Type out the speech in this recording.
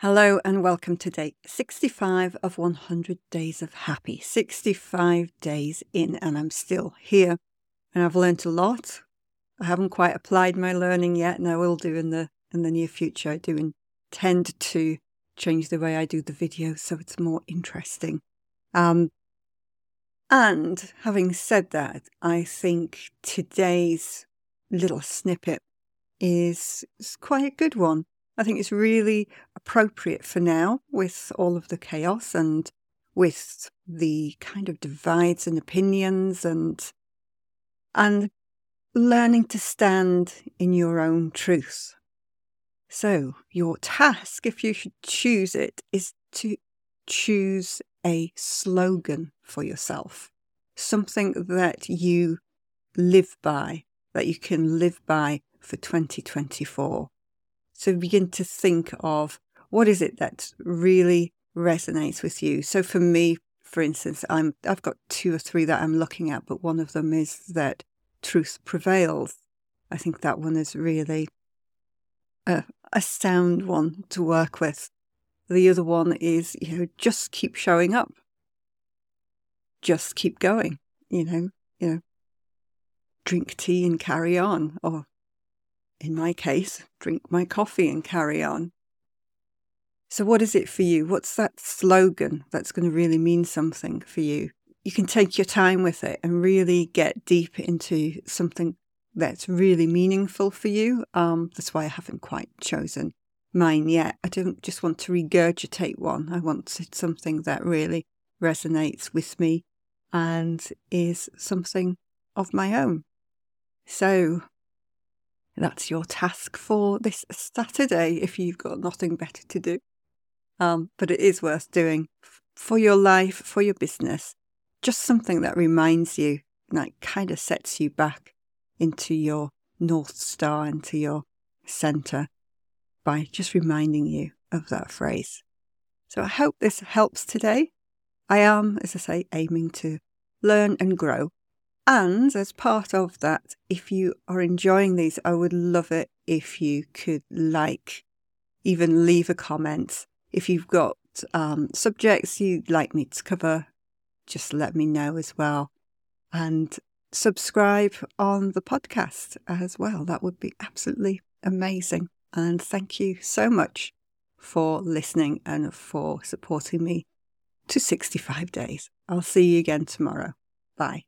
Hello and welcome to day 65 of 100 Days of Happy. 65 days in, and I'm still here. And I've learned a lot. I haven't quite applied my learning yet, and I will do in the in the near future. I do intend to change the way I do the videos so it's more interesting. Um, and having said that, I think today's little snippet is, is quite a good one. I think it's really appropriate for now with all of the chaos and with the kind of divides and opinions and and learning to stand in your own truth. So, your task, if you should choose it, is to choose a slogan for yourself, something that you live by, that you can live by for 2024. So begin to think of what is it that really resonates with you. So for me, for instance, I'm I've got two or three that I'm looking at, but one of them is that truth prevails. I think that one is really a, a sound one to work with. The other one is, you know, just keep showing up. Just keep going, you know, you know, drink tea and carry on, or in my case, drink my coffee and carry on. So, what is it for you? What's that slogan that's going to really mean something for you? You can take your time with it and really get deep into something that's really meaningful for you. Um, that's why I haven't quite chosen mine yet. I don't just want to regurgitate one. I want something that really resonates with me and is something of my own. So, that's your task for this Saturday if you've got nothing better to do. Um, but it is worth doing for your life, for your business. Just something that reminds you, that kind of sets you back into your North Star, into your center by just reminding you of that phrase. So I hope this helps today. I am, as I say, aiming to learn and grow and as part of that, if you are enjoying these, I would love it if you could like, even leave a comment. If you've got um, subjects you'd like me to cover, just let me know as well. And subscribe on the podcast as well. That would be absolutely amazing. And thank you so much for listening and for supporting me to 65 days. I'll see you again tomorrow. Bye.